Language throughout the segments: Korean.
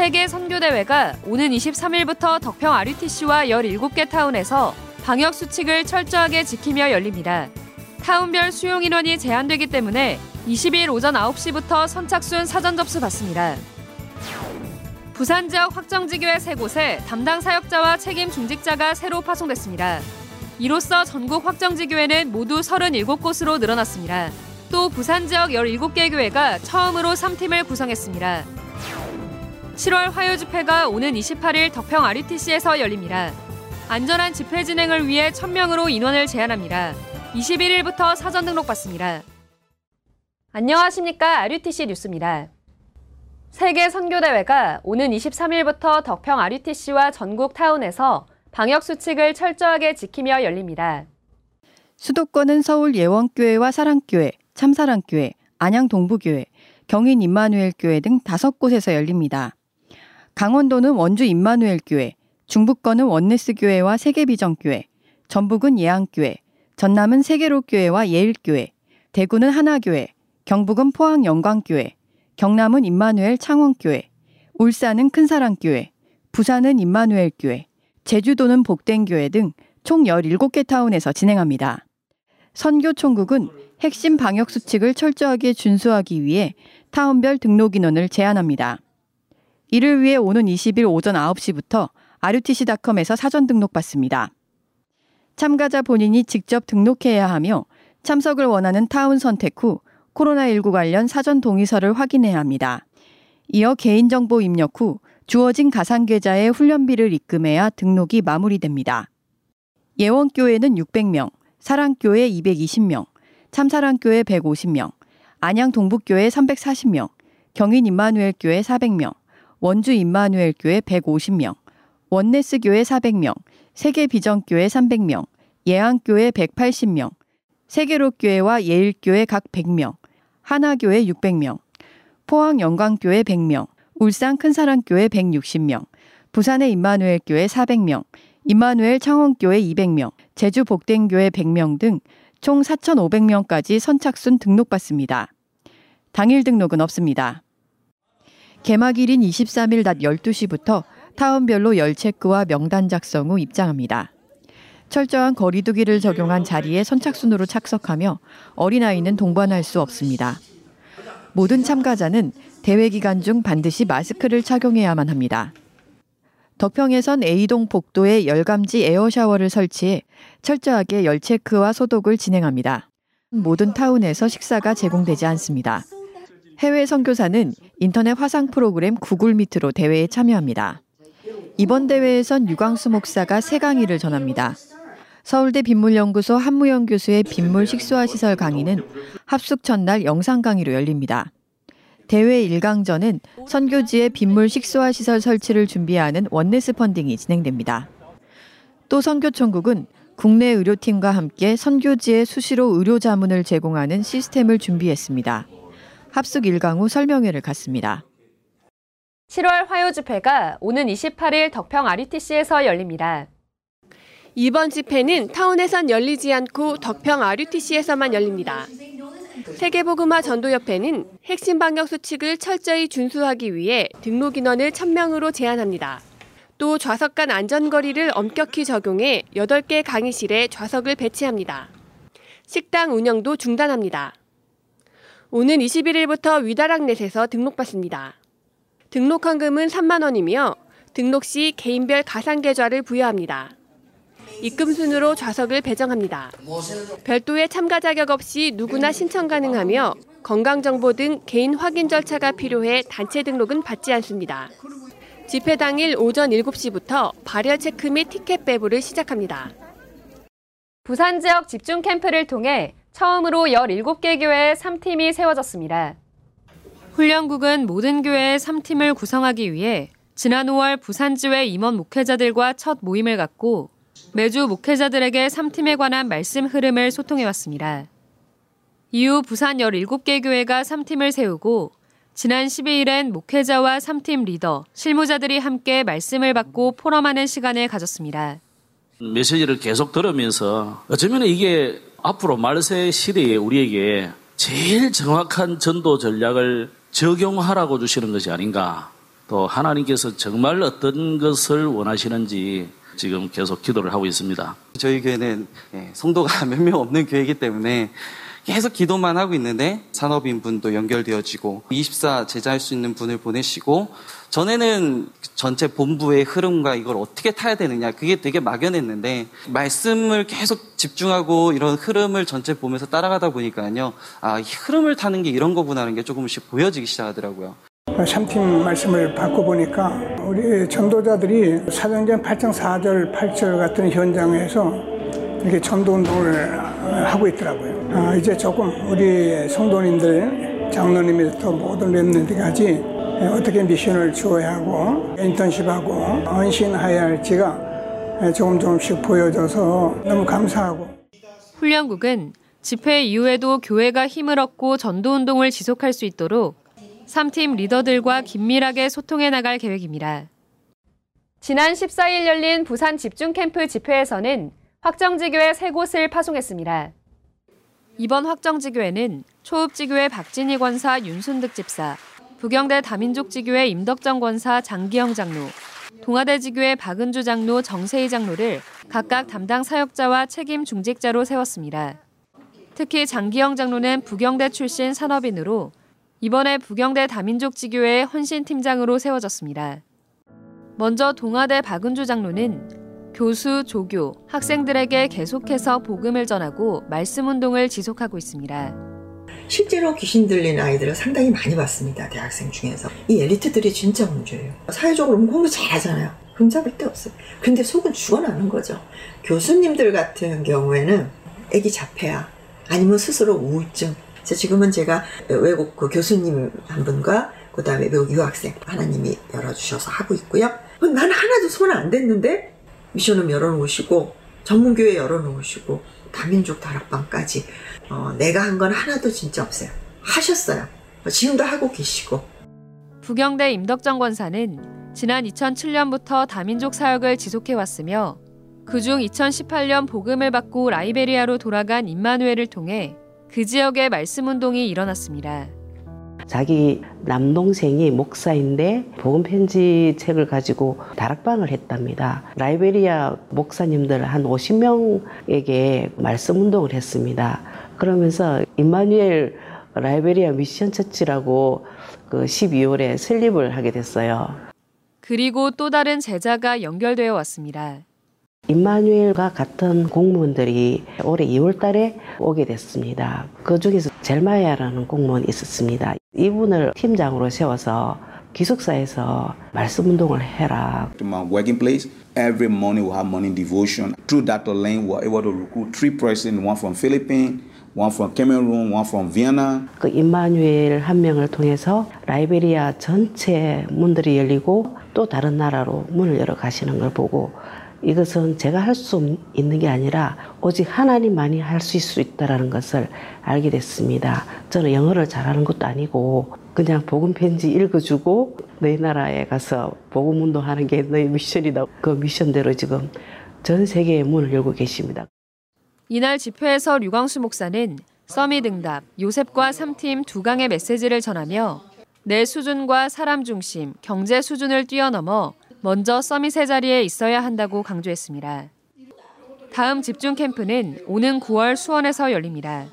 세계 선교대회가 오는 23일부터 덕평 RUTC와 17개 타운에서 방역 수칙을 철저하게 지키며 열립니다. 타운별 수용 인원이 제한되기 때문에 20일 오전 9시부터 선착순 사전 접수 받습니다. 부산 지역 확정지교회 세 곳에 담당 사역자와 책임 중직자가 새로 파송됐습니다. 이로써 전국 확정지교회는 모두 37곳으로 늘어났습니다. 또 부산 지역 17개 교회가 처음으로 3팀을 구성했습니다. 7월 화요 집회가 오는 28일 덕평 RUTC에서 열립니다. 안전한 집회 진행을 위해 1000명으로 인원을 제한합니다. 21일부터 사전 등록 받습니다. 안녕하십니까. RUTC 뉴스입니다. 세계 선교대회가 오는 23일부터 덕평 RUTC와 전국 타운에서 방역 수칙을 철저하게 지키며 열립니다. 수도권은 서울 예원교회와 사랑교회, 참사랑교회, 안양동부교회, 경인 임마누엘교회 등 다섯 곳에서 열립니다. 강원도는 원주 임마누엘 교회, 중부권은 원네스 교회와 세계비전 교회, 전북은 예안교회, 전남은 세계로 교회와 예일 교회, 대구는 하나 교회, 경북은 포항 영광 교회, 경남은 임마누엘 창원 교회, 울산은 큰사랑 교회, 부산은 임마누엘 교회, 제주도는 복된 교회 등 총 17개 타운에서 진행합니다. 선교 총국은 핵심 방역 수칙을 철저하게 준수하기 위해 타운별 등록 인원을 제한합니다. 이를 위해 오는 20일 오전 9시부터 RUTC.com에서 사전 등록받습니다. 참가자 본인이 직접 등록해야 하며 참석을 원하는 타운 선택 후 코로나19 관련 사전 동의서를 확인해야 합니다. 이어 개인정보 입력 후 주어진 가상계좌에 훈련비를 입금해야 등록이 마무리됩니다. 예원교회는 600명, 사랑교회 220명, 참사랑교회 150명, 안양동북교회 340명, 경인 임마누엘교회 400명, 원주 임마누엘 교회 150명, 원네스 교회 400명, 세계 비전교회 300명, 예안교회 180명, 세계로교회와 예일교회 각 100명, 하나교회 600명, 포항 영광교회 100명, 울산 큰사랑교회 160명, 부산의 임마누엘교회 400명, 임마누엘 창원교회 200명, 제주 복된교회 100명 등 총 4,500명까지 선착순 등록받습니다. 당일 등록은 없습니다. 개막일인 23일 낮 12시부터 타운별로 열 체크와 명단 작성 후 입장합니다. 철저한 거리두기를 적용한 자리에 선착순으로 착석하며 어린아이는 동반할 수 없습니다. 모든 참가자는 대회 기간 중 반드시 마스크를 착용해야만 합니다. 덕평에선 A동 복도에 열감지 에어샤워를 설치해 철저하게 열 체크와 소독을 진행합니다. 모든 타운에서 식사가 제공되지 않습니다. 해외 선교사는 인터넷 화상 프로그램 구글 미트로 대회에 참여합니다. 이번 대회에선 유광수 목사가 세 강의를 전합니다. 서울대 빗물연구소 한무영 교수의 빗물 식수화 시설 강의는 합숙 첫날 영상 강의로 열립니다. 대회 1강전은 선교지의 빗물 식수화 시설 설치를 준비하는 원네스 펀딩이 진행됩니다. 또 선교총국은 국내 의료팀과 함께 선교지에 수시로 의료 자문을 제공하는 시스템을 준비했습니다. 합숙 1강 후 설명회를 갖습니다. 7월 화요 집회가 오는 28일 덕평 RUTC에서 열립니다. 이번 집회는 타운에선 열리지 않고 덕평 RUTC에서만 열립니다. 세계보그마 전도협회는 핵심 방역 수칙을 철저히 준수하기 위해 등록 인원을 1000명으로 제한합니다. 또 좌석 간 안전거리를 엄격히 적용해 8개 강의실에 좌석을 배치합니다. 식당 운영도 중단합니다. 오는 21일부터 위다락넷에서 등록받습니다. 등록 헌금은 3만 원이며 등록 시 개인별 가상 계좌를 부여합니다. 입금 순으로 좌석을 배정합니다. 별도의 참가 자격 없이 누구나 신청 가능하며 건강정보 등 개인 확인 절차가 필요해 단체 등록은 받지 않습니다. 집회 당일 오전 7시부터 발열 체크 및 티켓 배부를 시작합니다. 부산 지역 집중 캠프를 통해 처음으로 17개 교회에 3팀이 세워졌습니다. 훈련국은 모든 교회의 3팀을 구성하기 위해 지난 5월 부산지회 임원 목회자들과 첫 모임을 갖고 매주 목회자들에게 3팀에 관한 말씀 흐름을 소통해왔습니다. 이후 부산 17개 교회가 3팀을 세우고 지난 12일엔 목회자와 3팀 리더, 실무자들이 함께 말씀을 받고 포럼하는 시간을 가졌습니다. 메시지를 계속 들으면서 어쩌면 이게 앞으로 말세 시대에 우리에게 제일 정확한 전도 전략을 적용하라고 주시는 것이 아닌가. 또 하나님께서 정말 어떤 것을 원하시는지 지금 계속 기도를 하고 있습니다. 저희 교회는 예, 성도가 몇 명 없는 교회이기 때문에 계속 기도만 하고 있는데 산업인 분도 연결되어지고 24 제자할 수 있는 분을 보내시고 전에는 전체 본부의 흐름과 이걸 어떻게 타야 되느냐 그게 되게 막연했는데 말씀을 계속 집중하고 이런 흐름을 전체 보면서 따라가다 보니까요 아이 흐름을 타는 게 이런 거구나라는 게 조금씩 보여지기 시작하더라고요. 3팀 말씀을 받고 보니까 우리 전도자들이 사도행전 8장 4절 8절 같은 현장에서 이렇게 전도 운동을 하고 있더라고요. 아, 이제 조금 우리 성도님들, 장로님부터 모든 랩런트까지 어떻게 미션을 주어야 하고 인턴십하고 헌신해야 할지가 조금 조금씩 보여져서 너무 감사하고 훈련국은 집회 이후에도 교회가 힘을 얻고 전도 운동을 지속할 수 있도록 3팀 리더들과 긴밀하게 소통해 나갈 계획입니다. 지난 14일 열린 부산 집중 캠프 집회에서는 확정지교회 세 곳을 파송했습니다. 이번 확정지교회는 초읍지교회 박진희 권사 윤순득 집사, 부경대 다민족지교회 임덕정 권사 장기영 장로, 동아대지교회 박은주 장로 정세희 장로를 각각 담당 사역자와 책임 중직자로 세웠습니다. 특히 장기영 장로는 부경대 출신 산업인으로 이번에 부경대 다민족지교회 헌신팀장으로 세워졌습니다. 먼저 동아대 박은주 장로는 교수, 조교, 학생들에게 계속해서 복음을 전하고 말씀 운동을 지속하고 있습니다. 실제로 귀신 들린 아이들을 상당히 많이 봤습니다. 대학생 중에서. 이 엘리트들이 진짜 문제예요. 사회적으로 공부 잘하잖아요. 흠잡을 데 없어요. 근데 속은 죽어나는 거죠. 교수님들 같은 경우에는 애기 자폐야. 아니면 스스로 우울증. 지금은 제가 외국 그 교수님 한 분과 그 다음에 외국 유학생 하나님이 열어주셔서 하고 있고요. 나는 하나도 손 안 댔는데 미션을 열어놓으시고 전문교회 열어놓으시고 다민족 다락방까지 어, 내가 한 건 하나도 진짜 없어요. 하셨어요. 지금도 하고 계시고. 부경대 임덕정 권사는 지난 2007년부터 다민족 사역을 지속해왔으며 그중 2018년 복음을 받고 라이베리아로 돌아간 임마누엘을 통해 그 지역에 말씀 운동이 일어났습니다. 자기 남동생이 목사인데 복음 편지 책을 가지고 다락방을 했답니다. 라이베리아 목사님들 한 50명에게 말씀 운동을 했습니다. 그러면서 임마누엘 라이베리아 Mission Church라고 그 12월에 설립을 하게 됐어요. 그리고 또 다른 제자가 연결되어 왔습니다. 임마누엘과 같은 공무원들이 올해 2월 달에 오게 됐습니다. 그 중에서 젤마야라는 공무원이 있었습니다. 이분을 팀장으로 세워서 기숙사에서 말씀 운동을 해라. To my working place, every morning we have morning devotion. Through that lane, we were able to recruit three persons, one from Philippines, one from Cameroon, one from Vienna. 그 임마누엘 한 명을 통해서 라이베리아 전체 문들이 열리고 또 다른 나라로 문을 열어 가시는 걸 보고 이것은 제가 할 수 있는 게 아니라 오직 하나님만이 할 수 있을 수 있다라는 것을 알게 됐습니다. 저는 영어를 잘하는 것도 아니고 그냥 복음 편지 읽어주고 너희 나라에 가서 복음 운동하는 게 너희 미션이다. 그 미션대로 지금 전 세계의 문을 열고 계십니다. 이날 집회에서 류광수 목사는 서밋 응답, 요셉과 3팀 두 강의 메시지를 전하며 내 수준과 사람 중심, 경제 수준을 뛰어넘어 먼저 서밋의 자리에 있어야 한다고 강조했습니다. 다음 집중 캠프는 오는 9월 수원에서 열립니다.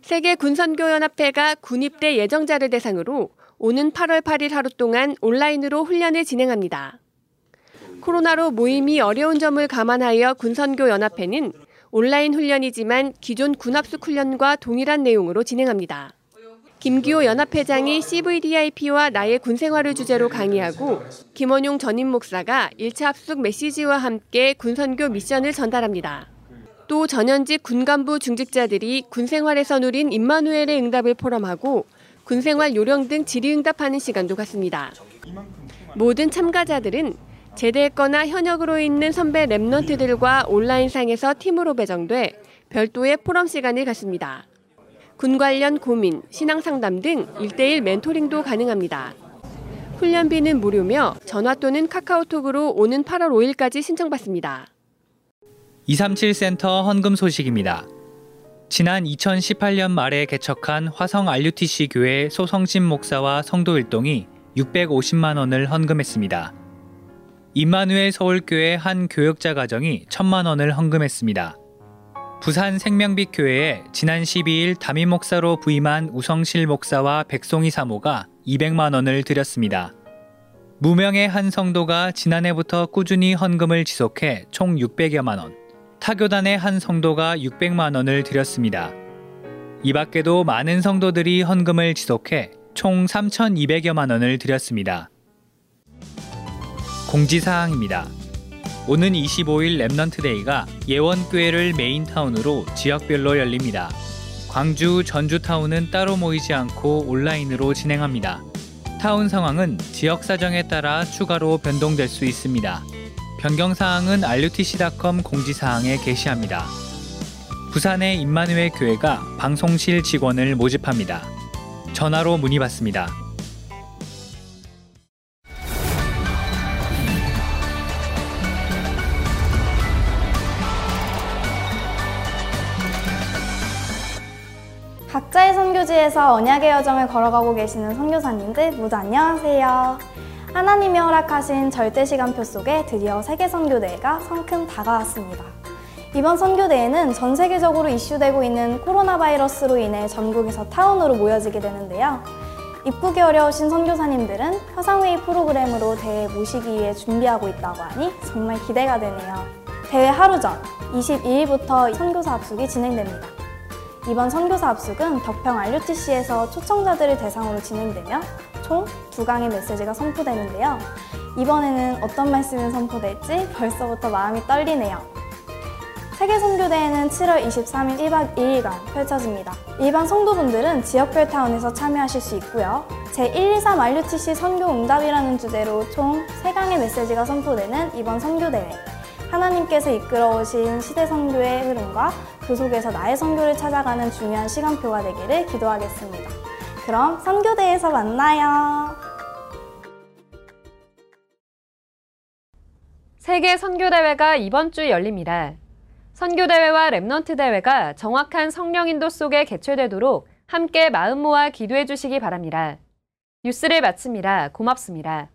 세계 군선교연합회가 군입대 예정자를 대상으로 오는 8월 8일 하루 동안 온라인으로 훈련을 진행합니다. 코로나로 모임이 어려운 점을 감안하여 군선교연합회는 온라인 훈련이지만 기존 군합숙 훈련과 동일한 내용으로 진행합니다. 김기호 연합회장이 CVDIP와 나의 군 생활을 주제로 강의하고 김원용 전임 목사가 1차 합숙 메시지와 함께 군선교 미션을 전달합니다. 또 전현직 군간부 중직자들이 군 생활에서 누린 임마누엘의 응답을 포럼하고 군 생활 요령 등 질의응답하는 시간도 갖습니다. 모든 참가자들은 제대했거나 현역으로 있는 선배 랩런트들과 온라인상에서 팀으로 배정돼 별도의 포럼 시간을 갖습니다. 군 관련 고민, 신앙 상담 등 1대1 멘토링도 가능합니다. 훈련비는 무료며 전화 또는 카카오톡으로 오는 8월 5일까지 신청받습니다. 237 센터 헌금 소식입니다. 지난 2018년 말에 개척한 화성 RUTC 교회 소성심 목사와 성도 일동이 650만 원을 헌금했습니다. 임마누엘 서울교회 한 교역자 가정이 1천만 원을 헌금했습니다. 부산 생명빛 교회에 지난 12일 담임 목사로 부임한 우성실 목사와 백송이 사모가 200만 원을 드렸습니다. 무명의 한 성도가 지난해부터 꾸준히 헌금을 지속해 총 600여만 원, 타교단의 한 성도가 600만 원을 드렸습니다. 이 밖에도 많은 성도들이 헌금을 지속해 총 3,200여만 원을 드렸습니다. 공지사항입니다. 오는 25일 Remnant Day가 예원교회를 main town으로 지역별로 열립니다. 광주, 전주타운은 따로 모이지 않고 온라인으로 진행합니다. 타운 상황은 지역 사정에 따라 추가로 변동될 수 있습니다. 변경 사항은 rutc.com 공지사항에 게시합니다. 부산의 임마누엘 교회가 방송실 직원을 모집합니다. 전화로 문의받습니다. 각자의 선교지에서 언약의 여정을 걸어가고 계시는 선교사님들 모두 안녕하세요. 하나님이 허락하신 절대 시간표 속에 드디어 세계 선교대회가 성큼 다가왔습니다. 이번 선교대회는 전 세계적으로 이슈되고 있는 코로나 바이러스로 인해 전국에서 타운으로 모여지게 되는데요. 입국이 어려우신 선교사님들은 화상회의 프로그램으로 대회 모시기 위해 준비하고 있다고 하니 정말 기대가 되네요. 대회 하루 전 22일부터 선교사 합숙이 진행됩니다. 이번 선교사 합숙은 덕평 RUTC에서 초청자들을 대상으로 진행되며 총 두 강의 메시지가 선포되는데요. 이번에는 어떤 말씀이 선포될지 벌써부터 마음이 떨리네요. 세계 선교대회는 7월 23일 1박 2일간 펼쳐집니다. 일반 성도분들은 지역별 타운에서 참여하실 수 있고요. 제123 RUTC 선교응답이라는 주제로 총 3강의 메시지가 선포되는 이번 선교대회. 하나님께서 이끌어 오신 시대 선교의 흐름과 그 속에서 나의 선교를 찾아가는 중요한 시간표가 되기를 기도하겠습니다. 그럼 선교대회에서 만나요. 세계 선교대회가 이번 주 열립니다. 선교대회와 Remnant 대회가 정확한 성령 인도 속에 개최되도록 함께 마음 모아 기도해 주시기 바랍니다. 뉴스를 마칩니다. 고맙습니다.